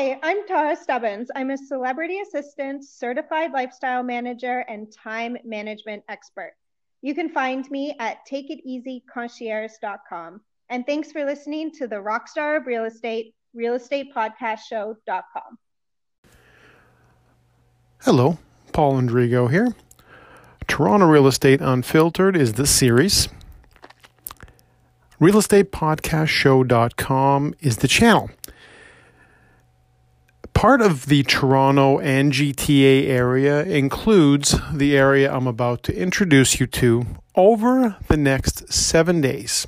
Hi, I'm Tara Stubbins. I'm a celebrity assistant, certified lifestyle manager, and time management expert. You can find me at takeiteasyconcierge.com. And thanks for listening to the Rockstar of Real Estate, Real Estate Podcast Show.com. Hello, Paul Andrigo here. Toronto Real Estate Unfiltered is the series. Real Estate Podcast RealEstatePodcastShow.com is the channel part of the Toronto and GTA area includes the area I'm about to introduce you to over the next seven days.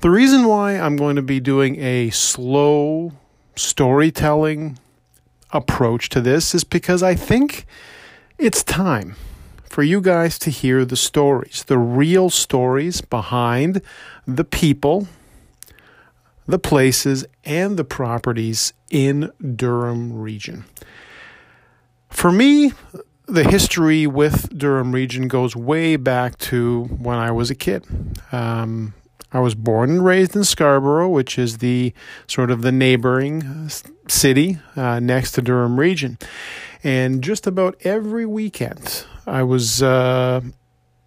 The reason why I'm going to be doing a slow storytelling approach to this is because I think it's time for you guys to hear the stories, the real stories behind the people the places, and the properties in Durham region. For me, the history with Durham region goes way back to when I was a kid. Um, I was born and raised in Scarborough, which is the sort of the neighboring city uh, next to Durham region. And just about every weekend, I was uh,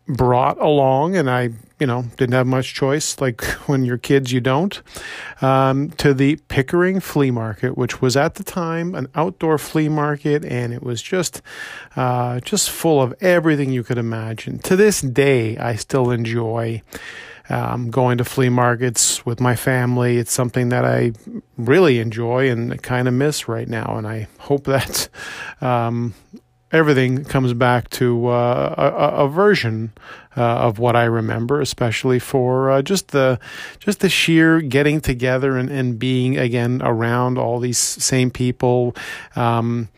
brought along, and I, you know, didn't have much choice. Like when you're kids, you don't. Um, to the Pickering Flea Market, which was at the time an outdoor flea market, and it was just, uh, just full of everything you could imagine. To this day, I still enjoy. Um, going to flea markets with my family. It's something that I really enjoy and kind of miss right now. And I hope that um, everything comes back to uh, a, a, version uh, of what I remember, especially for uh, just the just the sheer getting together and, and being again around all these same people. Um,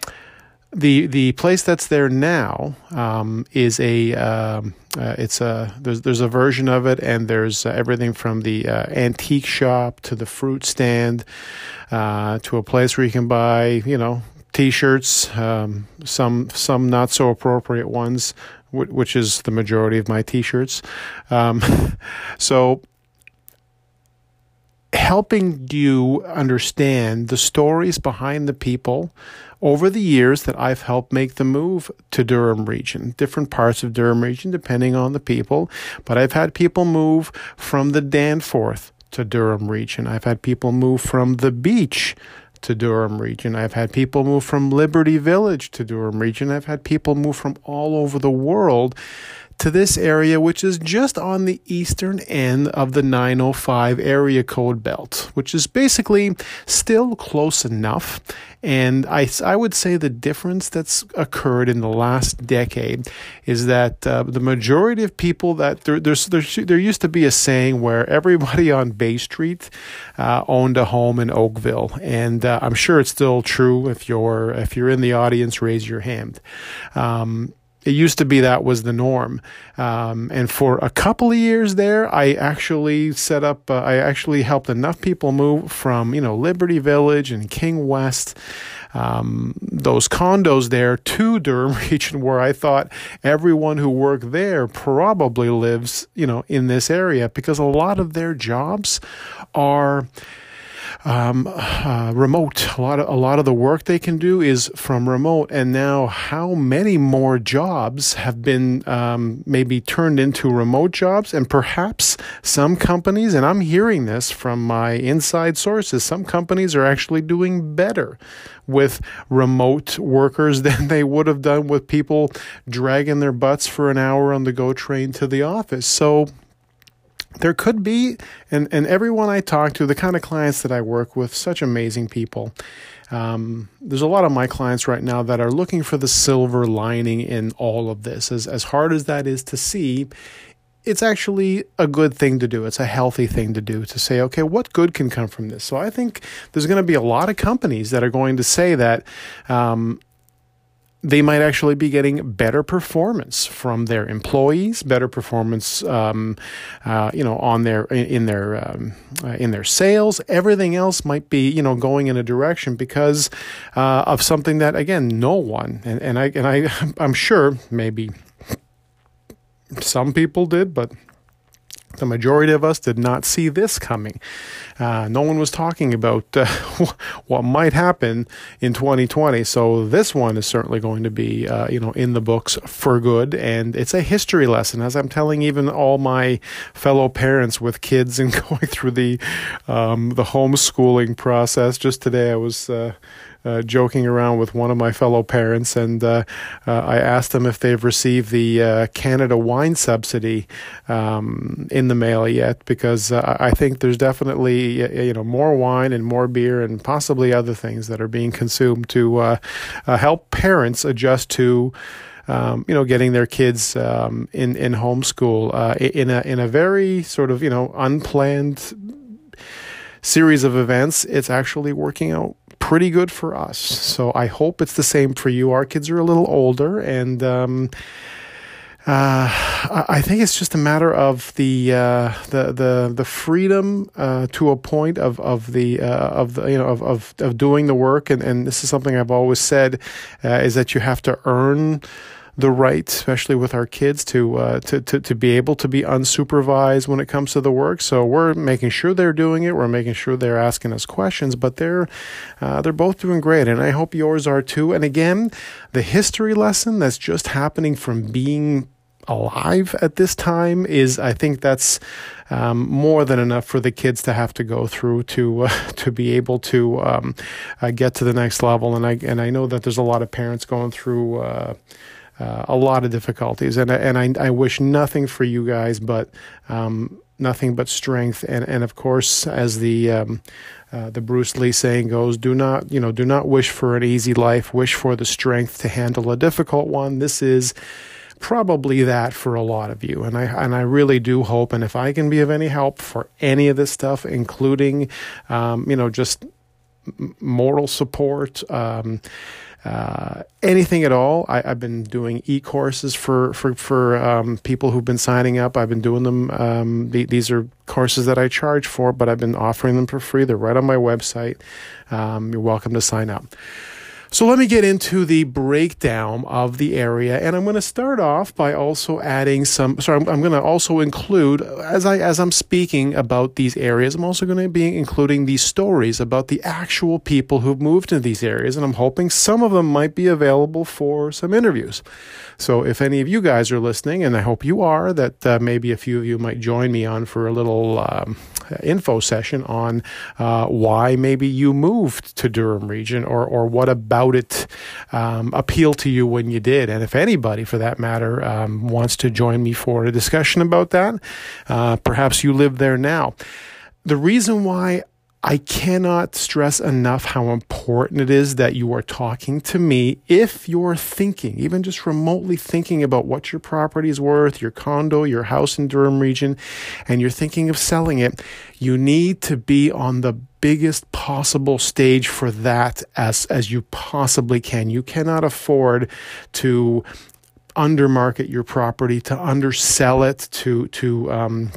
the the place that's there now um, is a um, uh, it's a there's there's a version of it and there's uh, everything from the uh, antique shop to the fruit stand uh, to a place where you can buy you know t-shirts, um, some some not so appropriate ones, which is the majority of my t-shirts. Um, so helping you understand the stories behind the people over the years that I've helped make the move to Durham region, different parts of Durham region, depending on the people. But I've had people move from the Danforth to Durham region. I've had people move from the beach to Durham region. I've had people move from Liberty Village to Durham region. I've had people move from all over the world to this area, which is just on the eastern end of the 905 area code belt, which is basically still close enough. And I, I would say the difference that's occurred in the last decade is that uh, the majority of people that there, there's, there, there used to be a saying where everybody on Bay Street uh, owned a home in Oakville, and uh, I'm sure it's still true. If you're if you're in the audience, raise your hand. Um, it used to be that was the norm. Um, and for a couple of years there, I actually set up, uh, I actually helped enough people move from, you know, Liberty Village and King West, um, those condos there to Durham region where I thought everyone who worked there probably lives, you know, in this area because a lot of their jobs are, um, uh, remote. A lot of a lot of the work they can do is from remote, and now how many more jobs have been um, maybe turned into remote jobs, and perhaps some companies, and I'm hearing this from my inside sources, some companies are actually doing better with remote workers than they would have done with people dragging their butts for an hour on the GO train to the office. So there could be, and, and everyone I talk to, the kind of clients that I work with, such amazing people. Um, there's a lot of my clients right now that are looking for the silver lining in all of this. As, as hard as that is to see, it's actually a good thing to do. It's a healthy thing to do to say, okay, what good can come from this? So I think there's going to be a lot of companies that are going to say that um, they might actually be getting better performance from their employees, better performance, um, uh, you know, on their in their um, uh, in their sales. Everything else might be, you know, going in a direction because uh, of something that again, no one and, and I and I I'm sure maybe some people did, but the majority of us did not see this coming. Uh, no one was talking about uh, what might happen in 2020. So this one is certainly going to be, uh, you know, in the books for good, and it's a history lesson. As I'm telling even all my fellow parents with kids and going through the um, the homeschooling process. Just today, I was. Uh, joking around with one of my fellow parents, and uh, uh, I asked them if they've received the uh, Canada wine subsidy um, in the mail yet, because I think there's definitely you know more wine and more beer and possibly other things that are being consumed to help parents adjust to. Um, you know, getting their kids um, in in homeschool uh, in a in a very sort of you know unplanned series of events. It's actually working out pretty good for us. So I hope it's the same for you. Our kids are a little older, and um, uh, I think it's just a matter of the uh, the the the freedom uh, to a point of of the uh, of the you know of, of of doing the work, and and this is something I've always said uh, is that you have to earn the right, especially with our kids, to, uh, to to to be able to be unsupervised when it comes to the work. So we're making sure they're doing it. We're making sure they're asking us questions, but they're uh, they're both doing great, and I hope yours are too. And again, the history lesson that's just happening from being alive at this time is I think that's um, more than enough for the kids to have to go through to uh, to be able to um, uh, get to the next level. And I and I know that there's a lot of parents going through. Uh, uh, a lot of difficulties, and and I, I wish nothing for you guys, but um, nothing but strength, and and of course, as the um, uh, the Bruce Lee saying goes, do not you know do not wish for an easy life, wish for the strength to handle a difficult one. This is probably that for a lot of you. And I and I really do hope and if I can be of any help for any of this stuff including um, you know just moral support um, uh, anything at all. I, have been doing e-courses for for for um, people who've been signing up. I've been doing them. Um, the, these are courses that I charge for, but I've been offering them for free. They're right on my website. Um, you're welcome to sign up. So let me get into the breakdown of the area, and I'm going to start off by also adding some. Sorry, I'm, I'm going to also include as I as I'm speaking about these areas. I'm also going to be including these stories about the actual people who've moved to these areas, and I'm hoping some of them might be available for some interviews. So if any of you guys are listening, and I hope you are, that uh, maybe a few of you might join me on for a little um, info session on uh, why maybe you moved to Durham region, or or what about it um, appeal to you when you did. And if anybody, for that matter, um, wants to join me for a discussion about that, uh, perhaps you live there now. The reason why I cannot stress enough how important it is that you are talking to me if you're thinking, even just remotely thinking about what your property is worth, your condo, your house in Durham region, and you're thinking of selling it. You need to be on the biggest possible stage for that as, as you possibly can. You cannot afford to undermarket your property, to undersell it, to, to, um,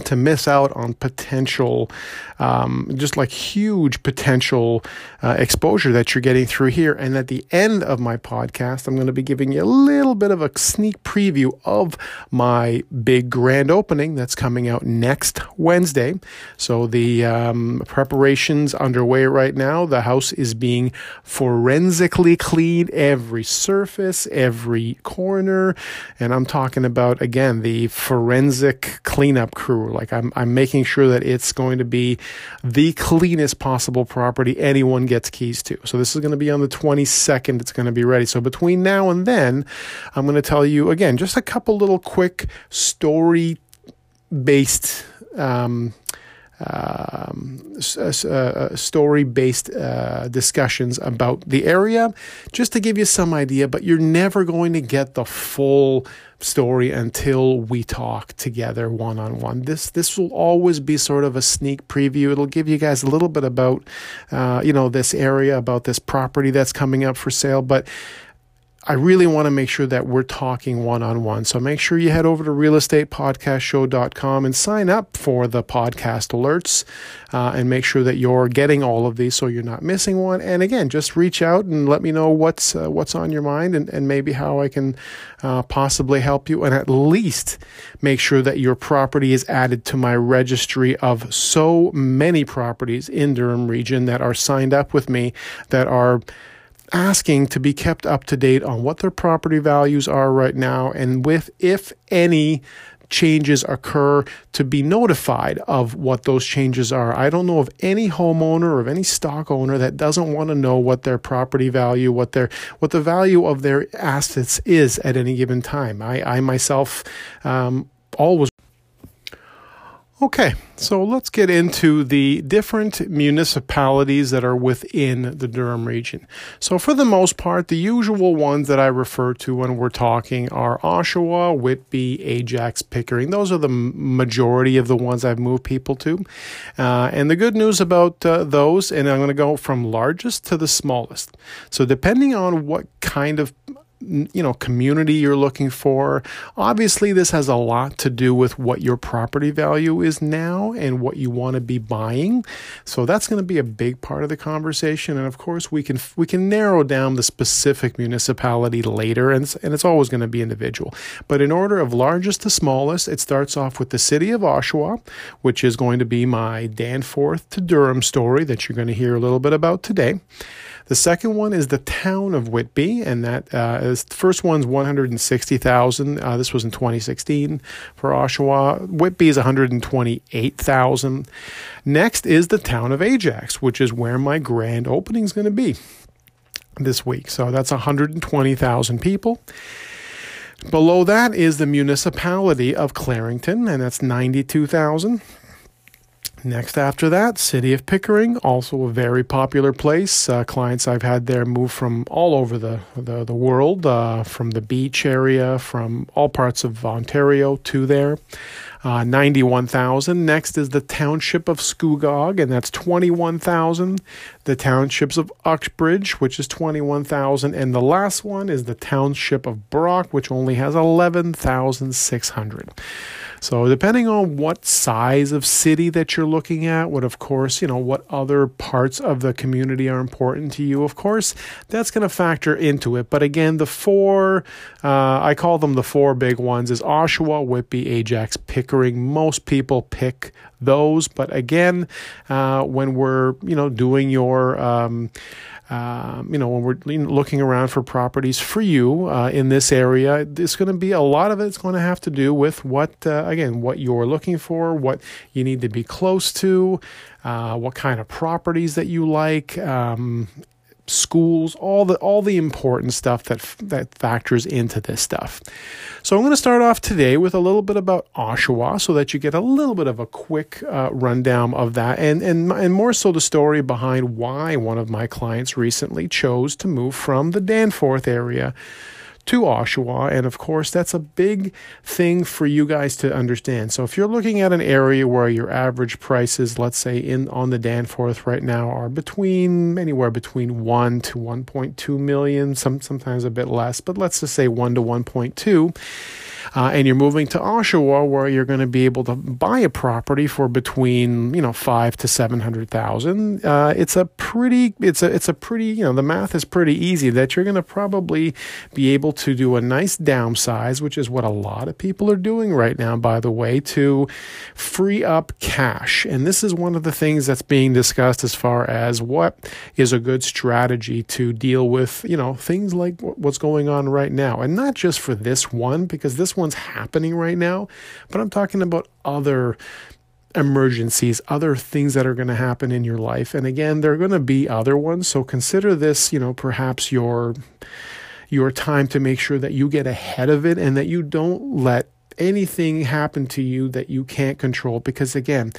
to miss out on potential, um, just like huge potential uh, exposure that you're getting through here. And at the end of my podcast, I'm going to be giving you a little bit of a sneak preview of my big grand opening that's coming out next Wednesday. So the um, preparations underway right now. The house is being forensically cleaned, every surface, every corner, and I'm talking about again the forensic cleanup crew like I'm, I'm making sure that it's going to be the cleanest possible property anyone gets keys to. So this is going to be on the 22nd. It's going to be ready. So between now and then, I'm going to tell you again, just a couple little quick story based, um, um, uh, uh, story based uh, discussions about the area just to give you some idea, but you're never going to get the full story until we talk together one on one. This this will always be sort of a sneak preview. It'll give you guys a little bit about uh, you know this area, about this property that's coming up for sale, but I really want to make sure that we're talking one on one. So make sure you head over to realestatepodcastshow.com and sign up for the podcast alerts uh, and make sure that you're getting all of these so you're not missing one. And again, just reach out and let me know what's uh, what's on your mind and, and maybe how I can uh, possibly help you. And at least make sure that your property is added to my registry of so many properties in Durham region that are signed up with me that are asking to be kept up to date on what their property values are right now and with, if any, changes occur to be notified of what those changes are. I don't know of any homeowner or of any stock owner that doesn't want to know what their property value, what their what the value of their assets is at any given time. I, I myself um, always Okay, so let's get into the different municipalities that are within the Durham region. So, for the most part, the usual ones that I refer to when we're talking are Oshawa, Whitby, Ajax, Pickering. Those are the majority of the ones I've moved people to. Uh, and the good news about uh, those, and I'm going to go from largest to the smallest. So, depending on what kind of you know community you're looking for. Obviously this has a lot to do with what your property value is now and what you want to be buying. So that's going to be a big part of the conversation. And of course we can we can narrow down the specific municipality later and it's, and it's always going to be individual. But in order of largest to smallest it starts off with the city of Oshawa which is going to be my Danforth to Durham story that you're going to hear a little bit about today the second one is the town of Whitby, and that uh, is the first one's 160,000. Uh, this was in 2016 for Oshawa. Whitby is 128,000. Next is the town of Ajax, which is where my grand opening is going to be this week. So that's 120,000 people. Below that is the municipality of Clarington, and that's 92,000. Next, after that, City of Pickering, also a very popular place. Uh, clients I've had there move from all over the, the, the world, uh, from the beach area, from all parts of Ontario to there. Uh, 91,000. Next is the township of Scugog, and that's 21,000. The townships of Uxbridge, which is 21,000. And the last one is the township of Brock, which only has 11,600. So depending on what size of city that you're looking at, what of course, you know, what other parts of the community are important to you, of course, that's going to factor into it. But again, the four, uh, I call them the four big ones is Oshawa, Whitby, Ajax, Pickering. Most people pick those, but again, uh, when we're, you know, doing your, um, um, you know, when we're looking around for properties for you uh, in this area, it's going to be a lot of it's going to have to do with what, uh, again, what you're looking for, what you need to be close to, uh, what kind of properties that you like, um, schools, all the all the important stuff that that factors into this stuff. So I'm going to start off today with a little bit about Oshawa, so that you get a little bit of a quick uh, rundown of that, and and and more so the story behind why one of my clients recently chose to move from the Danforth area to Oshawa. And of course, that's a big thing for you guys to understand. So if you're looking at an area where your average prices, let's say in on the Danforth right now, are between anywhere between one to 1.2 million, some sometimes a bit less, but let's just say one to 1.2 uh, and you're moving to Oshawa, where you're going to be able to buy a property for between you know five to seven hundred thousand. Uh, it's a pretty, it's a, it's a pretty, you know, the math is pretty easy that you're going to probably be able to do a nice downsize, which is what a lot of people are doing right now, by the way, to free up cash. And this is one of the things that's being discussed as far as what is a good strategy to deal with, you know, things like what's going on right now, and not just for this one, because this one's happening right now, but I'm talking about other emergencies, other things that are going to happen in your life. And again, there are going to be other ones. So consider this, you know, perhaps your your time to make sure that you get ahead of it and that you don't let anything happen to you that you can't control because again,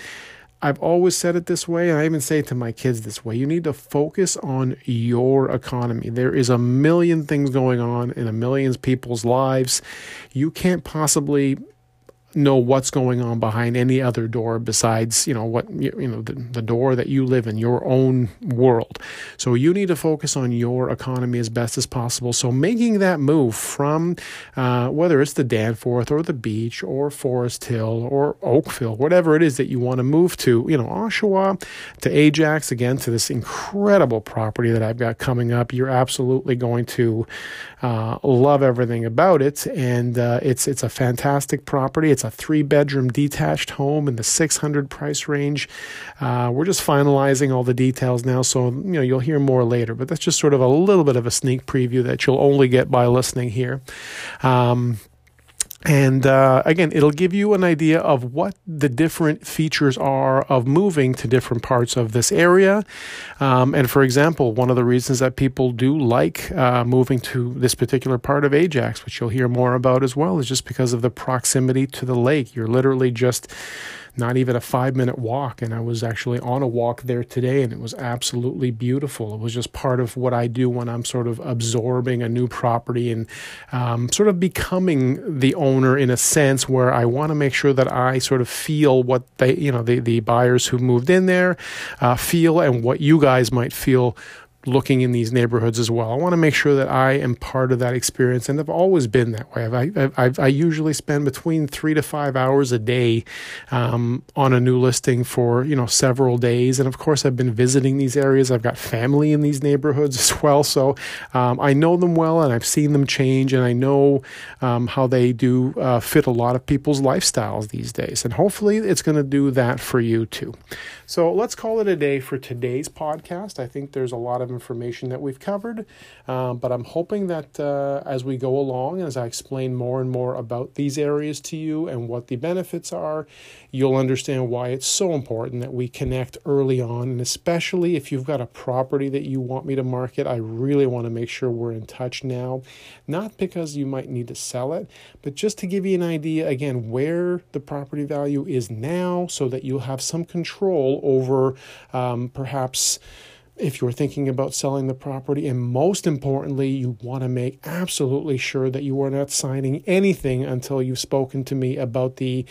I've always said it this way, and I even say it to my kids this way. You need to focus on your economy. There is a million things going on in a million people's lives. You can't possibly know what's going on behind any other door besides you know what you, know the, the door that you live in your own world. So you need to focus on your economy as best as possible. So making that move from uh, whether it's the danforth or the beach or forest hill or oakville whatever it is that you want to move to you know oshawa to ajax again to this incredible property that i've got coming up you're absolutely going to uh, love everything about it. And uh, it's it's a fantastic property. It's it's a three bedroom detached home in the 600 price range. Uh, we're just finalizing all the details now, so you know you'll hear more later. But that's just sort of a little bit of a sneak preview that you'll only get by listening here. Um, and uh, again, it'll give you an idea of what the different features are of moving to different parts of this area. Um, and for example, one of the reasons that people do like uh, moving to this particular part of Ajax, which you'll hear more about as well, is just because of the proximity to the lake. You're literally just not even a five minute walk. And I was actually on a walk there today and it was absolutely beautiful. It was just part of what I do when I'm sort of absorbing a new property and um, sort of becoming the owner in a sense where I want to make sure that I sort of feel what they, you know, the, the buyers who moved in there uh, feel and what you guys might feel looking in these neighborhoods as well. I want to make sure that I am part of that experience, and I've always been that way. I've, I've, i usually spend between three to five hours a day um, on a new listing for you know several days, and of course I've been visiting these areas. I've got family in these neighborhoods as well, so um, I know them well, and I've seen them change, and I know um, how they do uh, fit a lot of people's lifestyles these days, and hopefully it's going to do that for you too. So let's call it a day for today's podcast. I think there's a lot of information that we've covered, um, but I'm hoping that uh, as we go along, as I explain more and more about these areas to you and what the benefits are, you'll understand why it's so important that we connect early on. And especially if you've got a property that you want me to market, I really want to make sure we're in touch now. Not because you might need to sell it, but just to give you an idea again where the property value is now so that you'll have some control over um, perhaps if you're thinking about selling the property. And most importantly, you want to make absolutely sure that you are not signing anything until you've spoken to me about the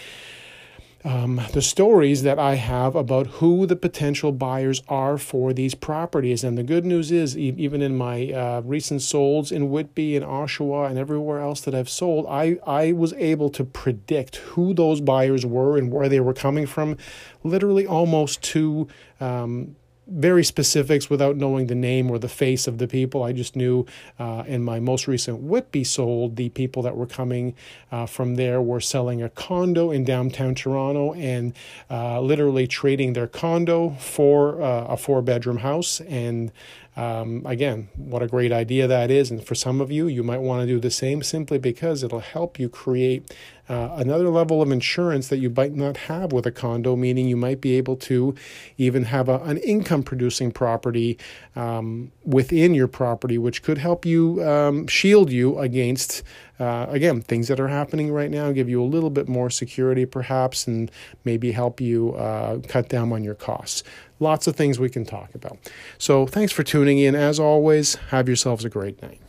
um, the stories that I have about who the potential buyers are for these properties. And the good news is, even in my uh, recent solds in Whitby and Oshawa and everywhere else that I've sold, I, I was able to predict who those buyers were and where they were coming from, literally almost to um, very specifics without knowing the name or the face of the people. I just knew uh, in my most recent Whitby sold, the people that were coming uh, from there were selling a condo in downtown Toronto and uh, literally trading their condo for uh, a four bedroom house. And um, again, what a great idea that is. And for some of you, you might want to do the same simply because it'll help you create uh, another level of insurance that you might not have with a condo, meaning you might be able to even have a, an income producing property um, within your property, which could help you um, shield you against, uh, again, things that are happening right now, give you a little bit more security perhaps, and maybe help you uh, cut down on your costs. Lots of things we can talk about. So thanks for tuning in. As always, have yourselves a great night.